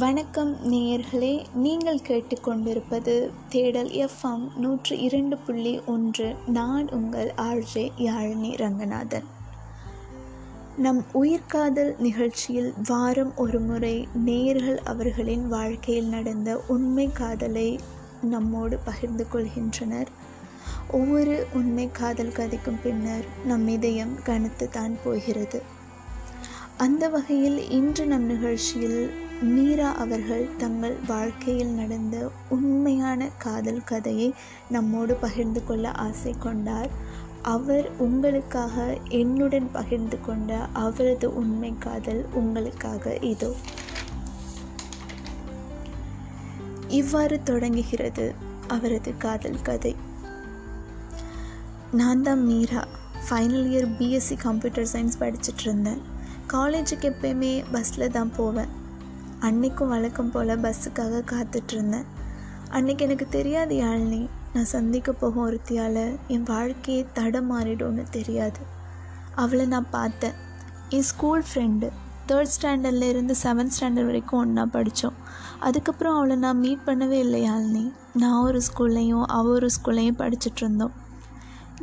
வணக்கம் நேயர்களே. நீங்கள் கேட்டுக்கொண்டிருப்பது தேடல் எஃப்எம் நூற்று இரண்டு புள்ளி ஒன்று. நான் உங்கள் ஆர்ஜே யாழினி ரங்கநாதன். நம் உயிர்காதல் நிகழ்ச்சியில் வாரம் ஒரு முறை நேயர்கள் அவர்களின் வாழ்க்கையில் நடந்த உண்மை காதலை நம்மோடு பகிர்ந்து கொள்கின்றனர். ஒவ்வொரு உண்மை காதல் கதைக்கும் பின்னர் நம் இதயம் கனத்து தான் போகிறது. அந்த வகையில் இன்று நம் நிகழ்ச்சியில் மீரா அவர்கள் தங்கள் வாழ்க்கையில் நடந்த உண்மையான காதல் கதையை நம்மோடு பகிர்ந்து கொள்ள ஆசை கொண்டார். அவர் உங்களுக்காக என்னுடன் பகிர்ந்து கொண்ட அவரது உண்மை காதல் உங்களுக்காக இதோ. இவ்வாறு தொடங்குகிறது அவரது காதல் கதை. நான் தான் Meera. Final year BSc computer science படிச்சுட்டு இருந்தேன். காலேஜுக்கு எப்பயுமே பஸ்ஸில் தான் போவேன். அன்னைக்கும் வழக்கம் போல் பஸ்ஸுக்காக காத்துட்ருந்தேன். அன்னைக்கு எனக்கு தெரியாது யாழ்னி. நான் சந்திக்க போகும் ஒருத்தியால் என் வாழ்க்கையே தடமாறிடும்னு தெரியாது. அவளை நான் பார்த்தேன். என் ஸ்கூல் ஃப்ரெண்டு தேர்ட் ஸ்டாண்டர்டில் இருந்து செவன்த் ஸ்டாண்டர்ட் வரைக்கும் ஒன்றா படித்தோம் அதுக்கப்புறம் அவளை நான் மீட் பண்ணவே இல்லை யாழ்னி. நான் ஒரு ஸ்கூல்லையும் அவள் ஒரு ஸ்கூல்லையும் படிச்சுட்டு இருந்தோம்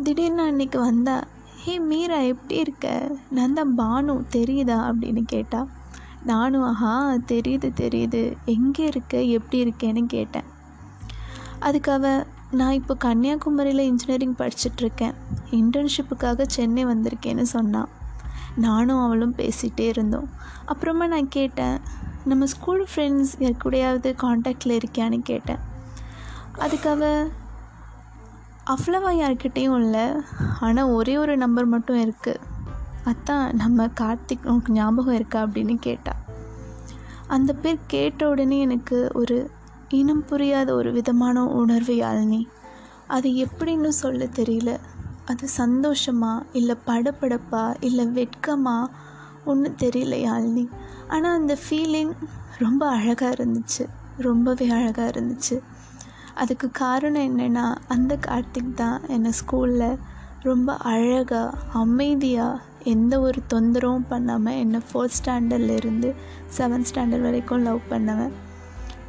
திடீர்னு அன்னைக்கு வந்தா ஹே மீரா எப்படி இருக்க? நான் தான் பானு தெரியுதா? அப்படின்னு கேட்டா நானும் ஆஹா தெரியுது தெரியுது. எங்கே இருக்க? எப்படி இருக்கேன்னு கேட்டேன். அதுக்கு நான் இப்போ கன்னியாகுமரியில் இன்ஜினியரிங் படிச்சுட்ருக்கேன் இன்டர்ன்ஷிப்புக்காக சென்னை வந்திருக்கேன்னு சொன்னான் நானும் அவளும் பேசிகிட்டே இருந்தோம். அப்புறமா நான் கேட்டேன் நம்ம ஸ்கூல் ஃப்ரெண்ட்ஸ் யாருக்கூடையாவது காண்டாக்டில் இருக்கியான்னு கேட்டேன். அதுக்காக அவ்வளவா யார்கிட்டேயும் இல்லை. ஆனால் ஒரே ஒரு நம்பர் மட்டும் இருக்குது அதான் நம்ம கார்த்திக் உனக்கு ஞாபகம் இருக்கா அப்படின்னு கேட்டா. அந்த பேர் கேட்ட உடனே எனக்கு ஒரு இனம் புரியாத ஒரு விதமான உணர்வு யாழ்னி. அது எப்படின்னு சொல்ல தெரியல. அது சந்தோஷமா இல்லை படப்படப்பா இல்லை வெட்கமா? ஒன்றும் தெரியல யாழ்னி. ஆனால் அந்த ஃபீலிங் ரொம்ப அழகாக இருந்துச்சு. ரொம்பவே அழகாக இருந்துச்சு. அதுக்கு காரணம் என்னென்னா அந்த கார்த்திக் தான் என்னை ஸ்கூலில் ரொம்ப அழகாக அமைதியாக எந்த ஒரு தொந்தரவும் பண்ணாமல் என்னை ஃபோர்த் ஸ்டாண்டர்ட்லேருந்து செவன்த் ஸ்டாண்டர்ட் வரைக்கும் லவ் பண்ணவன்.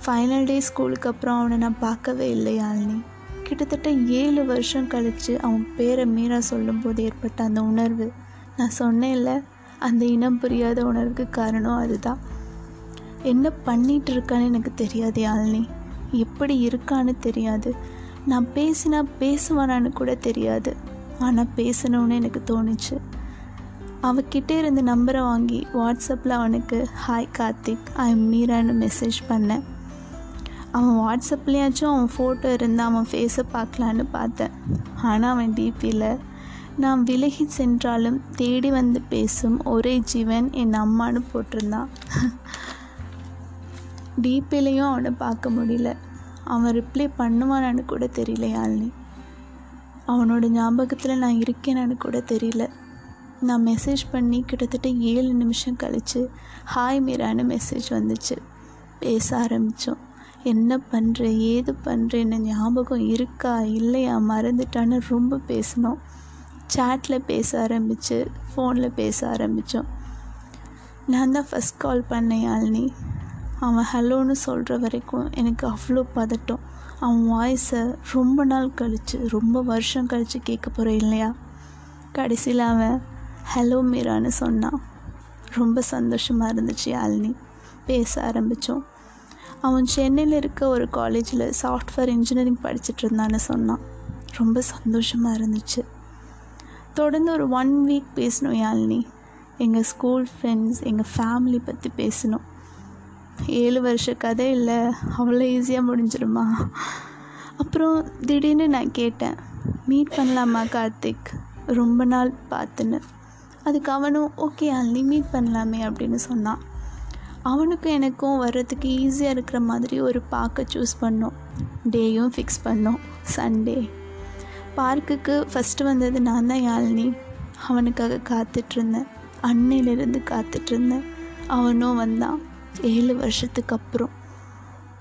ஃபைனல் டே ஸ்கூலுக்கு அப்புறம் அவனை நான் பார்க்கவே இல்லை யாழ்னி. கிட்டத்தட்ட ஏழு வருஷம் கழித்து அவன் பேரை மீறா சொல்லும்போது ஏற்பட்ட அந்த உணர்வு. நான் சொன்னேன்ல அந்த இனம் புரியாத உணர்வுக்கு காரணம் அதுதான். என்ன பண்ணிகிட்டு இருக்கான்னு எனக்கு தெரியாது யாழ்னி. எப்படி இருக்கான்னு தெரியாது. நான் பேசினா பேசுவானான்னு கூட தெரியாது. ஆனால் பேசணும்னு எனக்கு தோணுச்சு. அவகிட்ட இருந்து நம்பரை வாங்கி வாட்ஸ்அப்பில் அவனுக்கு ஹாய் கார்த்திக் ஐ எம் மீரான்னு மெசேஜ் பண்ணேன். அவன் வாட்ஸ்அப்லேயாச்சும் அவன் ஃபோட்டோ இருந்தால் அவன் ஃபேஸை பார்க்கலான்னு பார்த்தேன். ஆனால் அவன் டிபியில் நான் விலகி சென்றாலும் தேடி வந்து பேசும் ஒரே ஜீவன் என் அம்மானு போட்டிருந்தான். டிபிலையும் அவனை பார்க்க முடியல. அவன் ரிப்ளை பண்ணுவானான்னு கூட தெரியல யாழ்னி அவனோட ஞாபகத்தில் நான் இருக்கேனான்னு கூட தெரியல. நான் மெசேஜ் பண்ணி கிட்டத்தட்ட ஏழு நிமிஷம் கழித்து ஹாய் மீரான்னு மெசேஜ் வந்துச்சு. பேச ஆரம்பித்தோம் என்ன பண்ணுற ஏது பண்ணுறேன்னு ஞாபகம் இருக்கா? இல்லையா? மறந்துட்டான்னு ரொம்ப பேசினோம். சேட்டில் பேச ஆரம்பித்து ஃபோனில் பேச ஆரம்பித்தோம் நான் தான் ஃபஸ்ட் கால் பண்ணேன் யாழ்னி. அவன் ஹலோன்னு சொல்கிற வரைக்கும் எனக்கு அவ்வளோ பதட்டம். அவன் வாய்ஸை ரொம்ப நாள் கழித்து ரொம்ப வருஷம் கழித்து கேட்க போகிறேன் இல்லையா? கடைசியில் அவன் ஹலோ மீரான்னு சொன்னான் ரொம்ப சந்தோஷமாக இருந்துச்சு யாழ்னி பேச ஆரம்பித்தோம் அவன் சென்னையில் இருக்க ஒரு காலேஜில் சாஃப்ட்வேர் இன்ஜினியரிங் படிச்சுட்டு இருந்தான்னு சொன்னான் ரொம்ப சந்தோஷமாக இருந்துச்சு. தொடர்ந்து ஒரு ஒன் வீக் பேசணும் யாழ்னி எங்கள் ஸ்கூல் ஃப்ரெண்ட்ஸ் எங்கள் ஃபேமிலி பற்றி பேசணும் ஏழு வருஷ கதை இல்லை அவ்வளோ ஈஸியாக முடிஞ்சிருமா? அப்புறம் திடீர்னு நான் கேட்டேன் மீட் பண்ணலாமா கார்த்திக்? ரொம்ப நாள் பார்த்துன்னு. அதுக்கு அவனும் ஓகே அள்ளி மீட் பண்ணலாமே அப்படின்னு சொன்னான். அவனுக்கும் எனக்கும் வர்றதுக்கு ஈஸியாக இருக்கிற மாதிரி ஒரு பார்க்கை சூஸ் பண்ணோம். டேயும் ஃபிக்ஸ் பண்ணோம். சண்டே பார்க்குக்கு ஃபஸ்ட்டு வந்தது நான் தான் யாழ்னி. அவனுக்காக காத்துட்ருந்தேன். அன்னையிலேருந்து காத்துட்ருந்தேன். அவனும் வந்தான். ஏழு வருஷத்துக்கு அப்புறம்.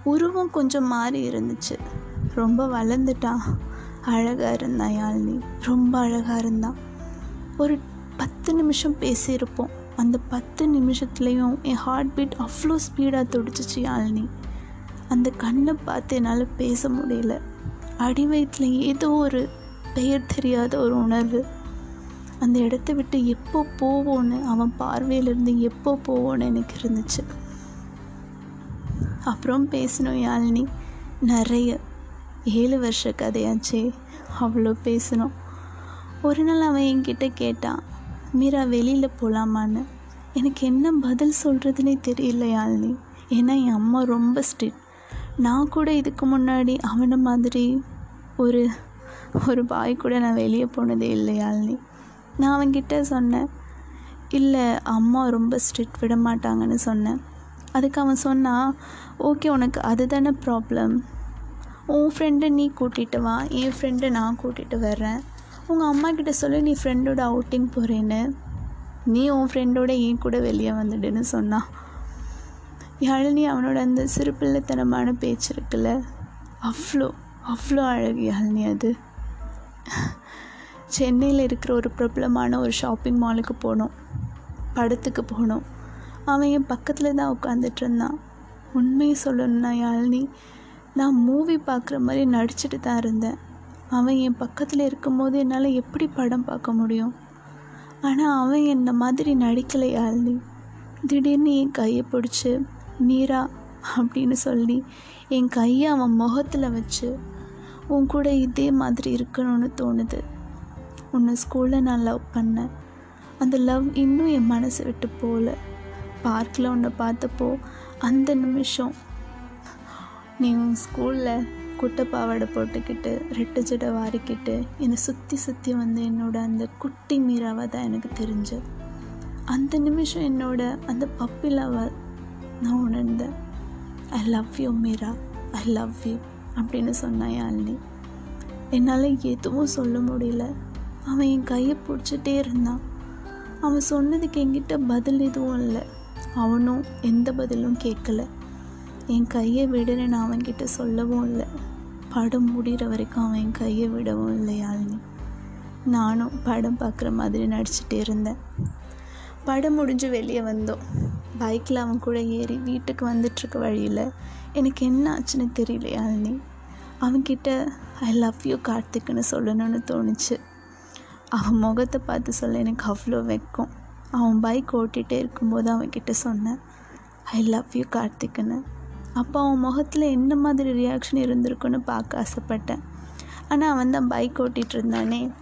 உருவம் கொஞ்சம் மாறி இருந்துச்சு. ரொம்ப வளர்ந்துட்டான். அழகாக இருந்தான் யாழ்னி. ரொம்ப அழகாக இருந்தான். ஒரு பத்து நிமிஷம் பேசியிருப்போம். அந்த பத்து நிமிஷத்துலேயும் என் ஹார்ட் பீட் அவ்வளோ ஸ்பீடாக துடிச்சிச்சு யாழினி. அந்த கண்ணை பார்த்து என்னால் பேச முடியல. அடி வயிற்றில் ஏதோ ஒரு பெயர் தெரியாத ஒரு உணர்வு. அந்த இடத்த விட்டு எப்போ போவோன்னு அவன் பார்வையிலிருந்து எப்போ போவோன்னு எனக்கு இருந்துச்சு. அப்புறம் பேசினோம் யாழினி. நிறைய. ஏழு வருஷ கதையாச்சே அவ்வளோ பேசினோம் ஒரு நாள் அவன் என்கிட்ட கேட்டான் மீரா வெளியில் போகலாமான்னு எனக்கு என்ன பதில் சொல்கிறதுனே தெரியல ஏன்னா என் அம்மா ரொம்ப ஸ்ட்ரிக்ட். நான் கூட இதுக்கு முன்னாடி அவனை மாதிரி ஒரு ஒரு பாய் கூட நான் வெளியே போனதே இல்லையாள்னி நான் அவன்கிட்ட சொன்னேன் இல்லை அம்மா ரொம்ப ஸ்ட்ரிக்ட் விட மாட்டாங்கன்னு சொன்னேன். அதுக்கு அவன் சொன்னான் ஓகே உனக்கு அதுதானே ப்ராப்ளம் உன் ஃப்ரெண்டை நீ கூட்டிகிட்டு வா என் ஃப்ரெண்டை நான் கூட்டிகிட்டு வர்றேன். உங்கள் அம்மா கிட்ட சொல்லி நீ ஃப்ரெண்டோட அவுட்டிங் போகிறேன்னு நீ உன் ஃப்ரெண்டோட என் கூட வெளியே வந்துடுன்னு சொன்னான் யாழினி அவனோட அந்த சிறு பிள்ளைத்தனமான பேச்சு இருக்குல்ல? அவ்வளோ அவ்வளோ அழகு யாழினி அது. சென்னையில் இருக்கிற ஒரு பிரபலமான ஒரு ஷாப்பிங் மாலுக்கு போனோம். படத்துக்கு போனோம். அவன் என் பக்கத்தில் தான் உட்காந்துட்டு இருந்தான். உண்மையை சொல்லணும்னா யாழினி நான் மூவி பார்க்குற மாதிரி நடிச்சுட்டு தான் இருந்தேன். அவன் என் பக்கத்தில் இருக்கும்போது என்னால் எப்படி படம் பார்க்க முடியும்? ஆனால் அவன் என்ன மாதிரி நடிக்கலை யாழினி திடீர்னு என் கையை பிடிச்சி மீரா அப்படின்னு சொல்லி என் கையை அவன் முகத்தில் வச்சு உன் கூட இதே மாதிரி இருக்கணும்னு தோணுது. உன்னை ஸ்கூலில் நான் லவ் பண்ணேன். அந்த லவ் இன்னும் என் மனசை விட்டு போகல. பார்க்கில் உன்னை பார்த்தப்போ அந்த நிமிஷம் நீ உன் ஸ்கூலில் குட்டை பாவாடை போட்டுக்கிட்டு ரெட்டு ஜடை வாரிக்கிட்டு என்னை சுற்றி சுற்றி வந்து என்னோட அந்த குட்டி மீராவாக தான் எனக்கு தெரிஞ்சு. அந்த நிமிஷம் என்னோட அந்த பப்பி நான் உணர்ந்தேன். ஐ love you Meera. I love you அப்படின்னு சொன்னான் யாழினி என்னால் எதுவும் சொல்ல முடியல. அவன் என் கையை பிடிச்சிட்டே இருந்தான். அவன் சொன்னதுக்கு என்கிட்ட பதில் எதுவும் இல்லை. அவனும் எந்த பதிலும் கேட்கல. என் கையை விடுன்னு நான் அவன்கிட்ட சொல்லவும் இல்லை. படம் முடிகிற வரைக்கும் அவன் என் கையை விடவும் இல்லை யாழினி. நானும் படம் பார்க்குற மாதிரி நடிச்சிட்டே இருந்தேன். படம் முடிஞ்சு வெளியே வந்தோம். பைக்கில் அவன் கூட ஏறி வீட்டுக்கு வந்துட்டுருக்க வழியில் எனக்கு என்ன ஆச்சுன்னு தெரியல யாழினி. அவன்கிட்ட ஐ லவ் யூ கார்த்திக்னு சொல்லணும்னு தோணுச்சு. அவன் முகத்தை பார்த்து சொல்ல எனக்கு அவ்வளோ வெக்கம். அவன் பைக் ஓட்டிகிட்டே இருக்கும்போது அவன்கிட்ட சொன்னேன் ஐ லவ் யூ கார்த்திக்னு. அப்போ அவன் முகத்தில் என்ன மாதிரி ரியாக்ஷன் இருந்திருக்குன்னு பார்க்க ஆசைப்பட்டேன். ஆனால் அவன் தான் பைக் ஓட்டிகிட்டு இருந்தானே.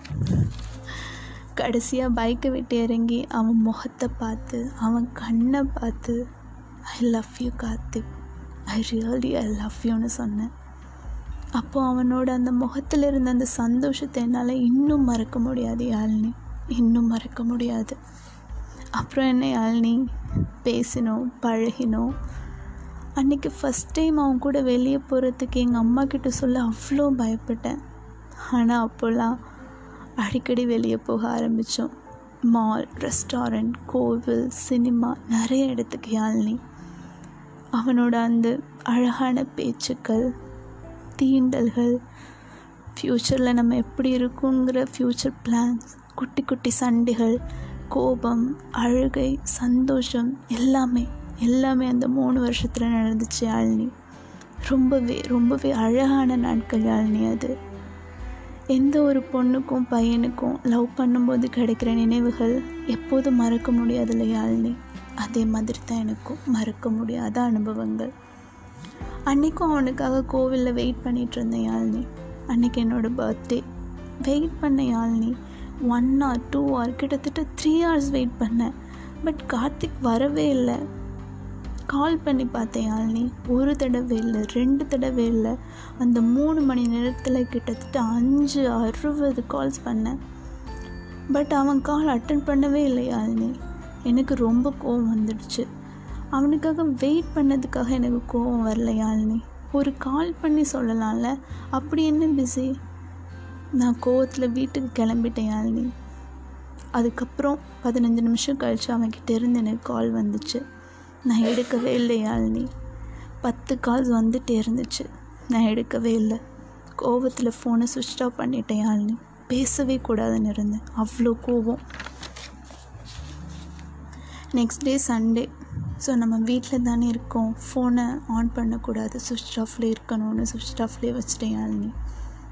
கடைசியாக பைக்கை விட்டு இறங்கி அவன் முகத்தை பார்த்து அவன் கண்ணை பார்த்து I love you Karthik. I really I love யூன்னு சொன்னேன். அப்போது அவனோட அந்த முகத்தில் இருந்த அந்த சந்தோஷத்தை என்னால் இன்னும் மறக்க முடியாது யாழினி. இன்னும் மறக்க முடியாது. அப்புறம் என்ன யாழினி? பேசினோம் பழகினோம். அன்றைக்கி ஃபஸ்ட் டைம் அவன் கூட வெளியே போகிறதுக்கு எங்கள் அம்மா கிட்ட சொல்ல அவ்வளோ பயப்பட்டேன். ஆனால் அப்போல்லாம் அடிக்கடி வெளியே போக ஆரம்பித்தோம் மால் ரெஸ்டாரண்ட் கோவில் சினிமா நிறைய இடத்துக்கு யாழ்னி. அவனோட அந்த அழகான பேச்சுக்கள் தீண்டல்கள் ஃப்யூச்சரில் நம்ம எப்படி இருக்குங்கிற ஃப்யூச்சர் பிளான்ஸ் குட்டி குட்டி சண்டைகள் கோபம் அழுகை சந்தோஷம் எல்லாமே எல்லாமே அந்த மூணு வருஷத்தில் நடந்துச்சு யாழ்னி ரொம்பவே ரொம்பவே அழகான நாட்கள் யாழ்னி அது. எந்த ஒரு பொண்ணுக்கும் பையனுக்கும் லவ் பண்ணும்போது கிடைக்கிற நினைவுகள் எப்போதும் மறக்க முடியாதுல்ல யாழ்னி அதே மாதிரி தான் எனக்கும் மறக்க முடியாத அனுபவங்கள். அன்றைக்கும் அவனுக்காக கோவிலில் வெயிட் பண்ணிகிட்டு இருந்தேன் யாழ்னி அன்றைக்கி என்னோடய பர்த்டே வெயிட் பண்ண Yazhini one or two or கிட்டத்தட்ட த்ரீ ஹவர்ஸ் வெயிட் பண்ணேன். பட் கார்த்திக் வரவே இல்லை. கால் பண்ணி பார்த்தேன் யாழினி ஒரு தடவை இல்லை ரெண்டு தடவை இல்லை. அந்த மூணு மணி நேரத்தில் கிட்டத்தட்ட அஞ்சு அறுபது கால்ஸ் பண்ணேன். பட் அவன் கால் அட்டன் பண்ணவே இல்லை யாழினி எனக்கு ரொம்ப கோவம் வந்துடுச்சு. அவனுக்காக வெயிட் பண்ணதுக்காக எனக்கு கோவம் வரல யாழினி ஒரு கால் பண்ணி சொல்லலாம்ல அப்படி என்ன பிஸி நான் கோவத்தில் வீட்டுக்கு கிளம்பிட்டேன் யாழினி அதுக்கப்புறம் பதினஞ்சு நிமிஷம் கழித்து அவன்கிட்ட இருந்து எனக்கு கால் வந்துச்சு. நான் எடுக்கவே இல்லை யாழினி. பத்து கால்ஸ் வந்துட்டே இருந்துச்சு. நான் எடுக்கவே இல்லை. கோவத்தில் ஃபோனை சுவிட்ச் ஆஃப் பண்ணிட்டேன் யாழினி. பேசவே கூடாதுன்னு இருந்தேன். அவ்வளோ கோவம் நெக்ஸ்ட் டே சண்டே ஸோ நம்ம வீட்டில் தானே இருக்கோம். ஃபோனை ஆன் பண்ணக்கூடாது. சுவிட்ச் ஆஃப்ல இருக்கணும்னு சுவிட்ச் ஆஃப்லேயே வச்சுட்டேன் யாழினி.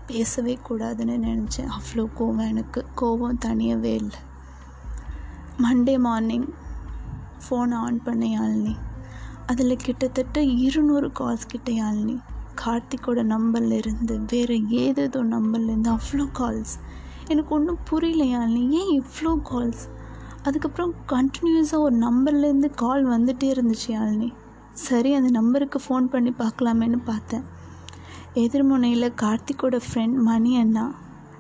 பேசவே கூடாதுன்னு நினச்சேன். அவ்வளோ கோவம் எனக்கு. கோவம் தனியவே இல்லை. மண்டே மார்னிங் ஃபோனை ஆன் பண்ண யாழ்னி. அதில் கிட்டத்தட்ட இருநூறு கால்ஸ் கிட்ட யாழ்னி. கார்த்திக்கோட நம்பர்லேருந்து வேறு ஏதேதோ நம்பர்லேருந்து அவ்வளோ கால்ஸ் எனக்கு ஒன்றும் புரியல யாழ்னி. ஏன் இவ்வளோ கால்ஸ் அதுக்கப்புறம் கண்டினியூஸாக ஒரு நம்பர்லேருந்து கால் வந்துகிட்டே இருந்துச்சு யாழ்னி. சரி அந்த நம்பருக்கு ஃபோன் பண்ணி பார்க்கலாமேன்னு பார்த்தேன். எதிர்முனையில் கார்த்திக்கோட ஃப்ரெண்ட் மணி அண்ணா.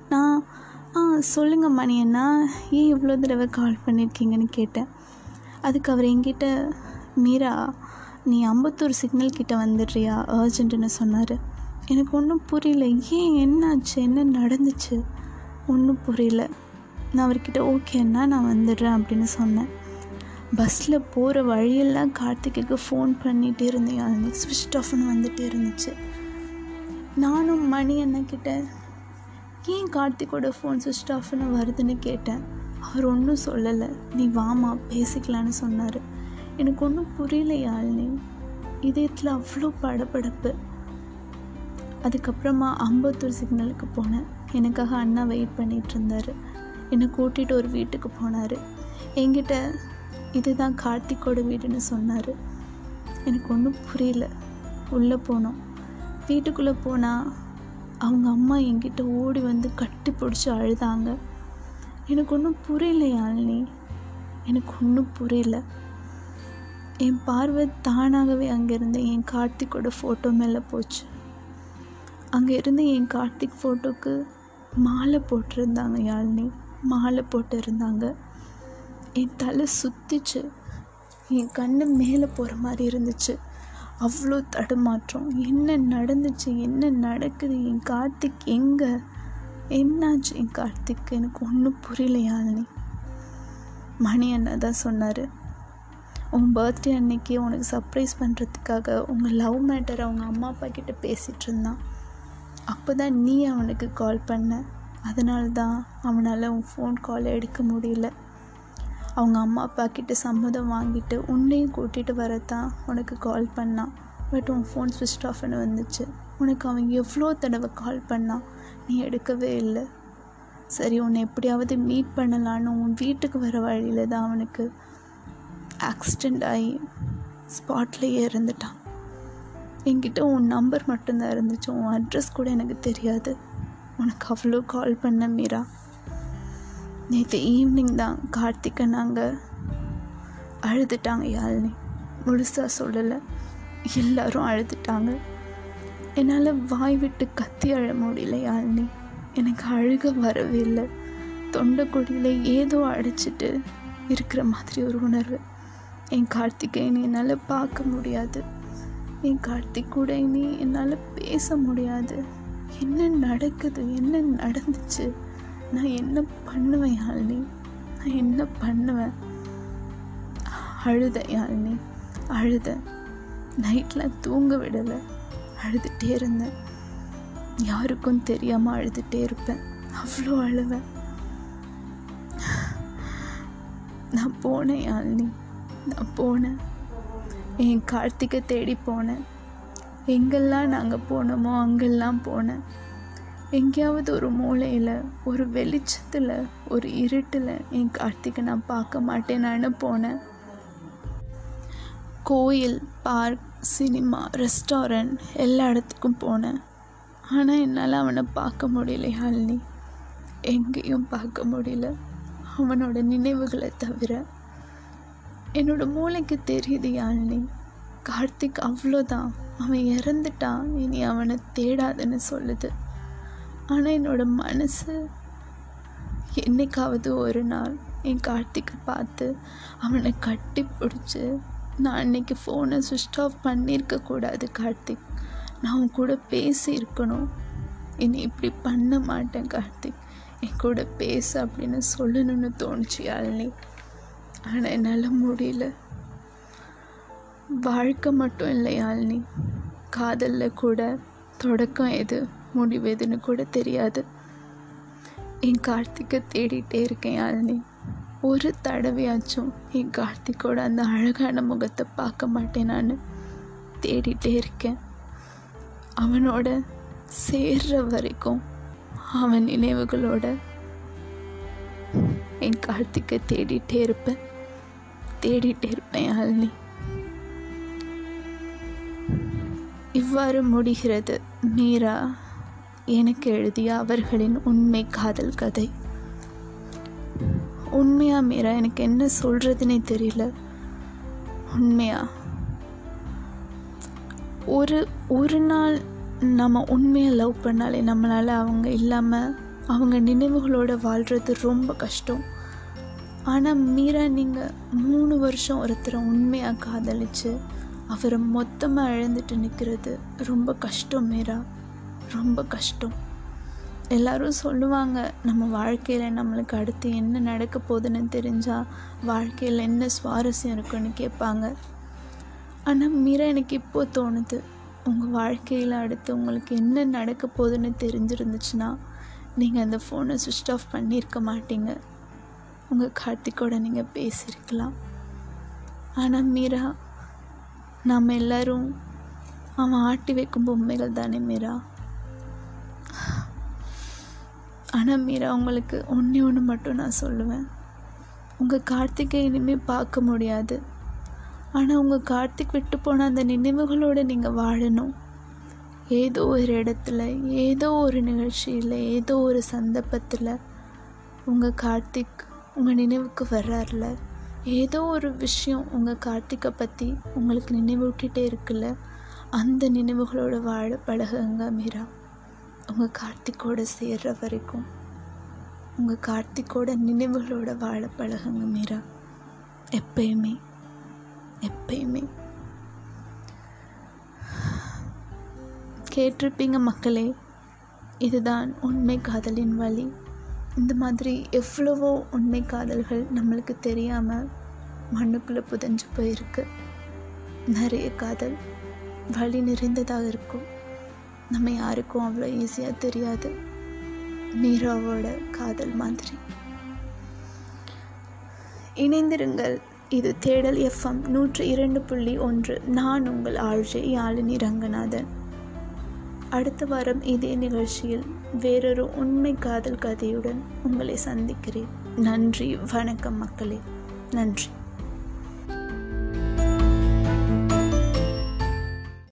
நான் ஆ சொல்லுங்கள் மணி அண்ணா. ஏன் இவ்வளோ தடவை கால் பண்ணியிருக்கீங்கன்னு கேட்டேன். அதுக்கு அவர் என்கிட்ட மீரா நீ அம்பத்தூர் சிக்னல் கிட்ட வந்துடுறியா? அர்ஜென்ட்டுன்னு சொன்னார். எனக்கு ஒன்றும் புரியல. ஏன்? என்னாச்சு? என்ன நடந்துச்சு? ஒன்றும் புரியல. நான் அவர்கிட்ட ஓகேண்ணா நான் வந்துடுறேன் அப்படின்னு சொன்னேன். பஸ்ஸில் போகிற வழியெல்லாம் கார்த்திகைக்கு ஃபோன் பண்ணிகிட்டே இருந்தேன். அன்னைக்கு ஸ்விட்ச் ஆஃப்னு வந்துகிட்டே இருந்துச்சு. நானும் மணி என்ன கிட்ட ஏன் கார்த்திகோட ஃபோன் ஸ்விட்ச் ஆஃப்னு வருதுன்னு கேட்டேன். அவர் ஒன்றும் சொல்லலை. நீ வாமா பேசிக்கலான்னு சொன்னார். எனக்கு ஒன்றும் புரியல யாழ்னி இதயத்தில் அவ்வளோ படபடப்பு. அதுக்கப்புறமா அம்பத்தூர் சிக்னலுக்கு போனேன். எனக்காக அண்ணா வெயிட் பண்ணிகிட்டு இருந்தார். என்னை கூட்டிகிட்டு ஒரு வீட்டுக்கு போனார். என்கிட்ட இதுதான் கார்த்திக்கோட வீடுன்னு சொன்னார். எனக்கு ஒன்றும் புரியல. உள்ளே போனோம். வீட்டுக்குள்ளே போனால் அவங்க அம்மா என்கிட்ட ஓடி வந்து கட்டி பிடிச்சி அழுதாங்க. எனக்கு ஒன்றும் புரியல யாழினி எனக்கு ஒன்றும் புரியல. என் பார்வை தானாகவே அங்கேருந்து என் கார்த்திக்கோட ஃபோட்டோ மேலே போச்சு. அங்கே இருந்து என் கார்த்திக் ஃபோட்டோக்கு மாலை போட்டிருந்தாங்க யாழினி மாலை போட்டு இருந்தாங்க என் தலை சுற்றிச்சு என் கண்ணு மேலே போகிற மாதிரி இருந்துச்சு. அவ்வளோ தடுமாற்றம். என்ன நடந்துச்சு? என்ன நடக்குது? என் கார்த்திக் எங்கே? என்னாச்சு என் கார்த்திக்? எனக்கு ஒன்றும் புரியல மணி அண்ணா தான் சொன்னார். உன் பர்த்டே அன்னைக்கு உனக்கு சர்ப்ரைஸ் பண்ணுறதுக்காக உங்கள் லவ் மேட்டரை அவங்க அம்மா அப்பா கிட்ட பேசிகிட்டு இருந்தான். அப்போ தான் நீ அவனுக்கு கால் பண்ண. அதனால தான் அவனால் உன் ஃபோன் கால் எடுக்க முடியல. அவங்க அம்மா அப்பா கிட்ட சம்மதம் வாங்கிட்டு உன்னையும் கூட்டிகிட்டு வரத்தான் உனக்கு கால் பண்ணான். பட் உன் ஃபோன் ஸ்விட்ச் ஆஃப்னு வந்துச்சு. உனக்கு அவன் எவ்வளோ தடவை கால் பண்ணான்? நீ எடுக்கவே இல்லை. சரி உன்னை எப்படியாவது மீட் பண்ணலான்னு உன் வீட்டுக்கு வர வழியில் தான் அவனுக்கு ஆக்சிடெண்ட் ஆகி ஸ்பாட்லேயே இருந்துட்டான் என்கிட்ட உன் நம்பர் மட்டும்தான் இருந்துச்சு. உன் அட்ரஸ் கூட எனக்கு தெரியாது. உனக்கு அவ்வளோ கால் பண்ண மீரா. நேற்று ஈவினிங் தான் கார்த்திகை நாங்கள் அழுதுட்டாங்க யாழ்னி. முழுசாக சொல்லலை. எல்லாரும் அழுதுட்டாங்க. என்னால் வாய் விட்டு கத்தி அழ முடியல யாழ்னி. எனக்கு அழுக வரவே இல்லை. தொண்டைக்குடியில் ஏதோ அடிச்சிட்டு இருக்கிற மாதிரி ஒரு உணர்வு. என் கார்த்திகை என்னால் பார்க்க முடியாது. என் கார்த்திக் கூட இனி என்னால் பேச முடியாது. என்ன நடக்குது? என்ன நடந்துச்சு? நான் என்ன பண்ணுவேன் யாழ்னி? நான் என்ன பண்ணுவேன்? அழுத யாழ்னி. அழுத நைட்டில் தூங்க விடலை. அழுதுகிட்டே இருந்தேன். யாருக்கும் தெரியாமல் அழுதுகிட்டே இருப்பேன். அவ்வளோ அழுவேன். நான் போனேன் யாழ்னி. நான் போனேன். என் கார்த்திகை தேடி போனேன். எங்கெல்லாம் நாங்கள் போனோமோ அங்கெல்லாம் போனேன். எங்கேயாவது ஒரு மூலையில் ஒரு வெளிச்சத்தில் ஒரு இருட்டில் என் கார்த்திகை நான் பார்க்க மாட்டேனான்னு போனேன். கோயில் பார்க் சினிமா ரெஸ்டாரண்ட் எல்லா இடத்துக்கும் போனேன். ஆனால் என்னால் அவனை பார்க்க முடியல யாழினி எங்கேயும் பார்க்க முடியல. அவனோட நினைவுகளை தவிர. என்னோட மூளைக்கு தெரியுது யாழினி கார்த்திக் அவ்வளோதான். அவன் இறந்துட்டான் இனி அவனை தேடாதுன்னு சொல்லுது. ஆனால் என்னோட மனசு என்னைக்காவது ஒரு நாள் என் கார்த்திக்கை பார்த்து அவனை கட்டி பிடிச்சி நான் அன்னைக்கு ஃபோனை சுவிச் ஆஃப் பண்ணியிருக்க கூடாது கார்த்திக். நான் உன் கூட பேசியிருக்கணும் என்னை இனி இப்படி பண்ண மாட்டேன் கார்த்திக். என் கூட பேச அப்படின்னு சொல்லணும்னு தோணுச்சு யாழினி. ஆனால் என்னால் முடியல. வாழ்க்கை மட்டும் இல்லை யாழினி. காதலில் கூட தொடக்கம் எது முடிவு எதுன்னு கூட தெரியாது. என் கார்த்திகை தேடிட்டே இருக்கேன் யாழினி. ஒரு தடவையாச்சும் என் கார்த்திக்கோட அந்த அழகான முகத்தை பார்க்க மாட்டேன் நான். தேடிட்டே இருக்கேன். அவனோட சேர்ற வரைக்கும் அவன் நினைவுகளோட என் கார்த்திக்கை தேடிட்டே இருப்பேன். தேடிட்டே இருப்பேன் யாழினி இவ்வாறு முடிகிறது. மீரா எனக்கு எழுதிய அவர்களின் உண்மை காதல் கதை. உண்மையாக மீரா? எனக்கு என்ன சொல்கிறதுனே தெரியல. உண்மையா? ஒரு ஒரு நாள் நம்ம உண்மையாக லவ் பண்ணாலே நம்மளால் அவங்க இல்லாமல் அவங்க நினைவுகளோடு வாழ்கிறது ரொம்ப கஷ்டம். ஆனால் மீரா நீங்கள் மூணு வருஷம் ஒருத்தரை உண்மையாக காதலிச்சு அவரை மொத்தமாக இழந்துட்டு நிற்கிறது ரொம்ப கஷ்டம் மீரா. ரொம்ப கஷ்டம். எல்லாரும் சொல்லுவாங்க நம்ம வாழ்க்கையில் நம்மளுக்கு அடுத்து என்ன நடக்க போகுதுன்னு தெரிஞ்சால் வாழ்க்கையில் என்ன சுவாரஸ்யம் இருக்குன்னு கேட்பாங்க. ஆனால் மீரா எனக்கு இப்போ தோணுது உங்கள் வாழ்க்கையில் அடுத்து உங்களுக்கு என்ன நடக்க போகுதுன்னு தெரிஞ்சிருந்துச்சுன்னா நீங்கள் அந்த ஃபோனை சுவிட்ச் ஆஃப் பண்ணியிருக்க மாட்டீங்க. உங்கள் கார்த்திக்கோட நீங்கள் பேசியிருக்கலாம். ஆனால் மீரா நாம் எல்லாரும் அவன் ஆட்டி வைக்கும் பொம்மைகள் தானே மீரா? ஆனால் மீரா உங்களுக்கு ஒன்றே ஒன்று மட்டும் நான் சொல்லுவேன். உங்கள் கார்த்திகை இனிமேல் பார்க்க முடியாது. ஆனால் உங்கள் கார்த்திக் விட்டு போன அந்த நினைவுகளோடு நீங்கள் வாழணும். ஏதோ ஒரு இடத்துல ஏதோ ஒரு நிகழ்ச்சியில் ஏதோ ஒரு சந்தர்ப்பத்தில் உங்கள் கார்த்திக் உங்கள் நினைவுக்கு வர்றார்ல. ஏதோ ஒரு விஷயம் உங்கள் கார்த்திகை பற்றி உங்களுக்கு நினைவூட்டிகிட்டே இருக்குல்ல. அந்த நினைவுகளோட வாழ பழகுங்க மீரா. உங்கள் கார்த்திக்கோட சேர்ற வரைக்கும் உங்கள் கார்த்திக்கோட நினைவுகளோட வாழ பழகுங்க மீரா. எப்பயுமே எப்பயுமே. கேட்டிருப்பீங்க மக்களே இதுதான் உண்மை காதலின் வழி. இந்த மாதிரி எவ்வளவோ உண்மை காதல்கள் நம்மளுக்கு தெரியாமல் மண்ணுக்குள்ளே புதஞ்சு போயிருக்கு. நிறைய காதல் வழி நிறைந்ததாக இருக்கும். நம்ம யாருக்கும் அவ்வளோ ஈஸியாக தெரியாது. மீராவோட காதல் மாதிரி. இணைந்திருங்கள். இது தேடல் எஃப்எம் நூற்று இரண்டு புள்ளி ஒன்று. நான் உங்கள் ஆழ்ஜி யாழினி ரங்கநாதன். அடுத்த வாரம் இதே நிகழ்ச்சியில் வேறொரு உண்மை காதல் கதையுடன் உங்களை சந்திக்கிறேன். நன்றி. வணக்கம் மக்களே. நன்றி.